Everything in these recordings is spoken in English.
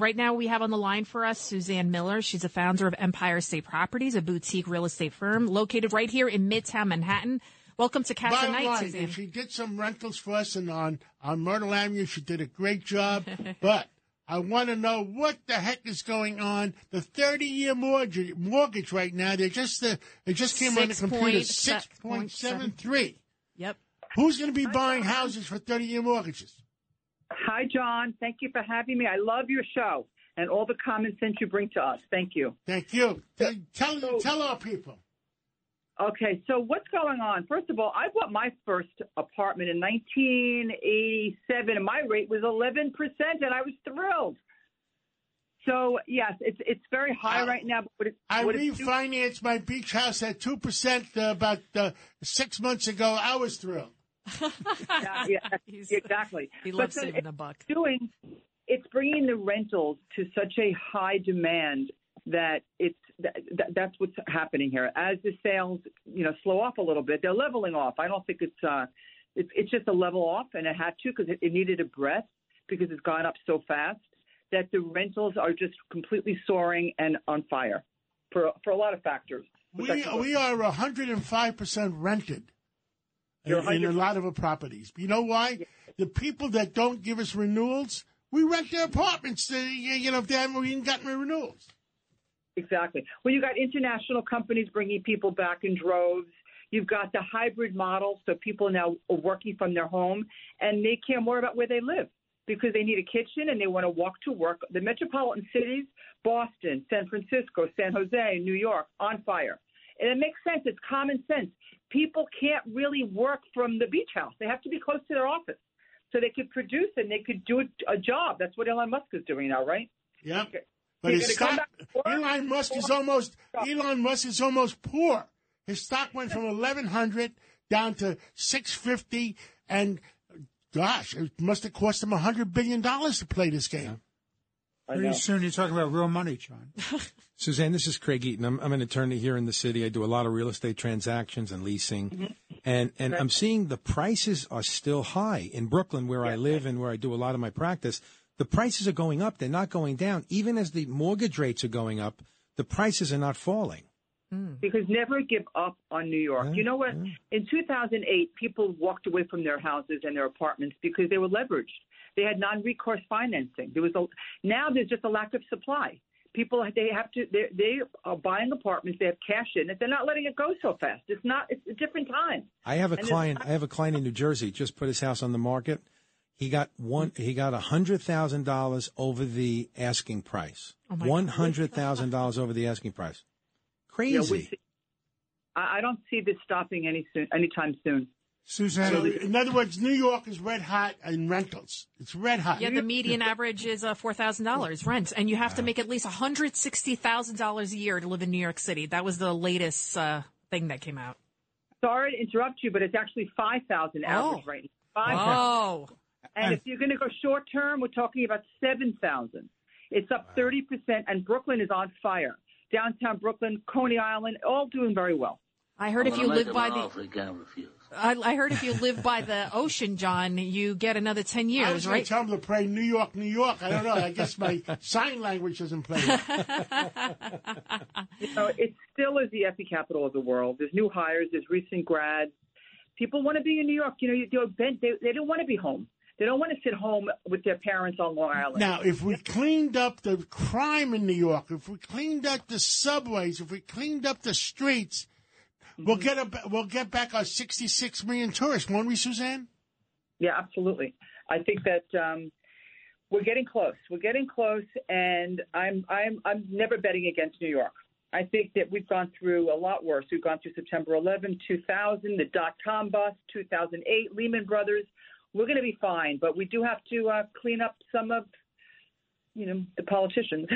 right now we have on the line for us Suzanne Miller. She's a founder of Empire State Properties, a boutique real estate firm located right here in Midtown Manhattan. Welcome to Cash Bottom Night, line, Suzanne. She did some rentals for us and on, on Myrtle Avenue. She did a great job. but I want to know what the heck is going on. The 30 year mortgage, mortgage right now, they just, uh, it just came on the computer, 6.73. Yep. Who's going to be buying houses for 30 year mortgages? Hi, John. Thank you for having me. I love your show and all the common sense you bring to us. Thank you. Thank you. Tell, tell, tell our people. Okay, so what's going on? First of all, I bought my first apartment in 1987, and my rate was 11%, and I was thrilled. So yes, it's it's very high right now. But it's, I refinanced my beach house at 2% uh, about uh, six months ago. I was thrilled. Yeah, yeah, exactly. He loves so saving a buck. doing it's bringing the rentals to such a high demand that it's that, that, that's what's happening here. As the sales, you know, slow off a little bit, they're leveling off. I don't think it's uh, it's it's just a level off, and it had to because it, it needed a breath because it's gone up so fast that the rentals are just completely soaring and on fire for for a lot of factors. We, we are 105% rented in, You're in a lot of our properties. You know why? The people that don't give us renewals, we rent their apartments. You you know, if they haven't even gotten renewals. Exactly. Well, you got international companies bringing people back in droves. You've got the hybrid model, so people now are working from their home and they care more about where they live because they need a kitchen and they want to walk to work. The metropolitan cities, Boston, San Francisco, San Jose, New York, on fire. And it makes sense. It's common sense. People can't really work from the beach house. They have to be close to their office so they could produce and they could do a, a job. That's what Elon Musk is doing now, right? Yeah. Okay. But his stock, back to work? Elon Musk is almost Elon Musk is almost poor. His stock went from eleven hundred down to six fifty, and gosh, it must have cost him hundred billion dollars to play this game. Pretty soon you're talking about real money, John. Suzanne, this is Craig Eaton. I'm, I'm an attorney here in the city. I do a lot of real estate transactions and leasing, mm-hmm. and and I'm seeing the prices are still high in Brooklyn, where I live and where I do a lot of my practice. The prices are going up; they're not going down. Even as the mortgage rates are going up, the prices are not falling. Mm. because never give up on New York. You know what? In 2008, people walked away from their houses and their apartments because they were leveraged. They had non-recourse financing. There was a now there's just a lack of supply. People they have to they they are buying apartments. They have cash in it. They're not letting it go so fast. It's not. It's a different time. I have a And client. not- I have a client in New Jersey. Just put his house on the market. He got one. He got a hundred thousand dollars over the asking price. Oh my God. One hundred thousand dollars over the asking price. You know, Crazy. we- I I don't see this stopping any soon, anytime soon. Suzanne, So, in other words, New York is red hot in rentals. It's red hot. Yeah, the median average is uh, four thousand dollars rent, and you have to make at least one hundred sixty thousand dollars a year to live in New York City. That was the latest uh, thing that came out. Sorry to interrupt you, but it's actually five thousand average right now. Five Oh. And if you're going to go short term, we're talking about 7,000. It's up 30%, and Brooklyn is on fire. Downtown Brooklyn, Coney Island, all doing very well. I heard I'm if you live by him an the, offer he can't refuse. I, I heard if you live by the ocean, John, you get another ten I was years, going right? tell him to pray New York, New York. I don't know. I guess my sign language doesn't play. well. You know, it still is the epicapital of the world. There's new hires, there's recent grads. People want to be in New York. You know, they're bent, they, they don't want to be home. They don't want to sit home with their parents on Long Island. Now, if we cleaned up the crime in New York, if we cleaned up the subways, if we cleaned up the streets, we'll get a, we'll get back our 66 million tourists, won't we, Suzanne? Yeah, absolutely. I think that um, we're getting close. We're getting close, and I'm I'm I'm never betting against New York. I think that we've gone through a lot worse. We've gone through September 11, 2000, the dot com bust, 2008, Lehman Brothers. We're going to be fine, but we do have to uh, clean up some of, you know, the politicians.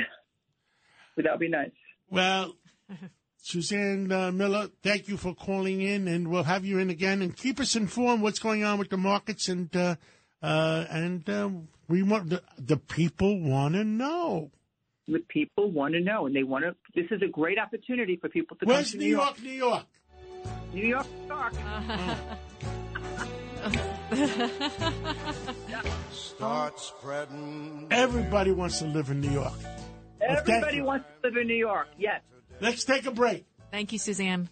that would be nice. Well, Suzanne uh, Miller, thank you for calling in, and we'll have you in again and keep us informed what's going on with the markets and uh, uh, and uh, we want the, the people want to know. The people want to know, and they want to. This is a great opportunity for people to Where's come to New York, New York? New York, New York. Start spreading. Everybody wants to live in New York. Everybody wants to live in New York, yes. Let's take a break. Thank you, Suzanne.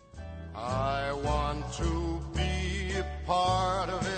I want to be part of it.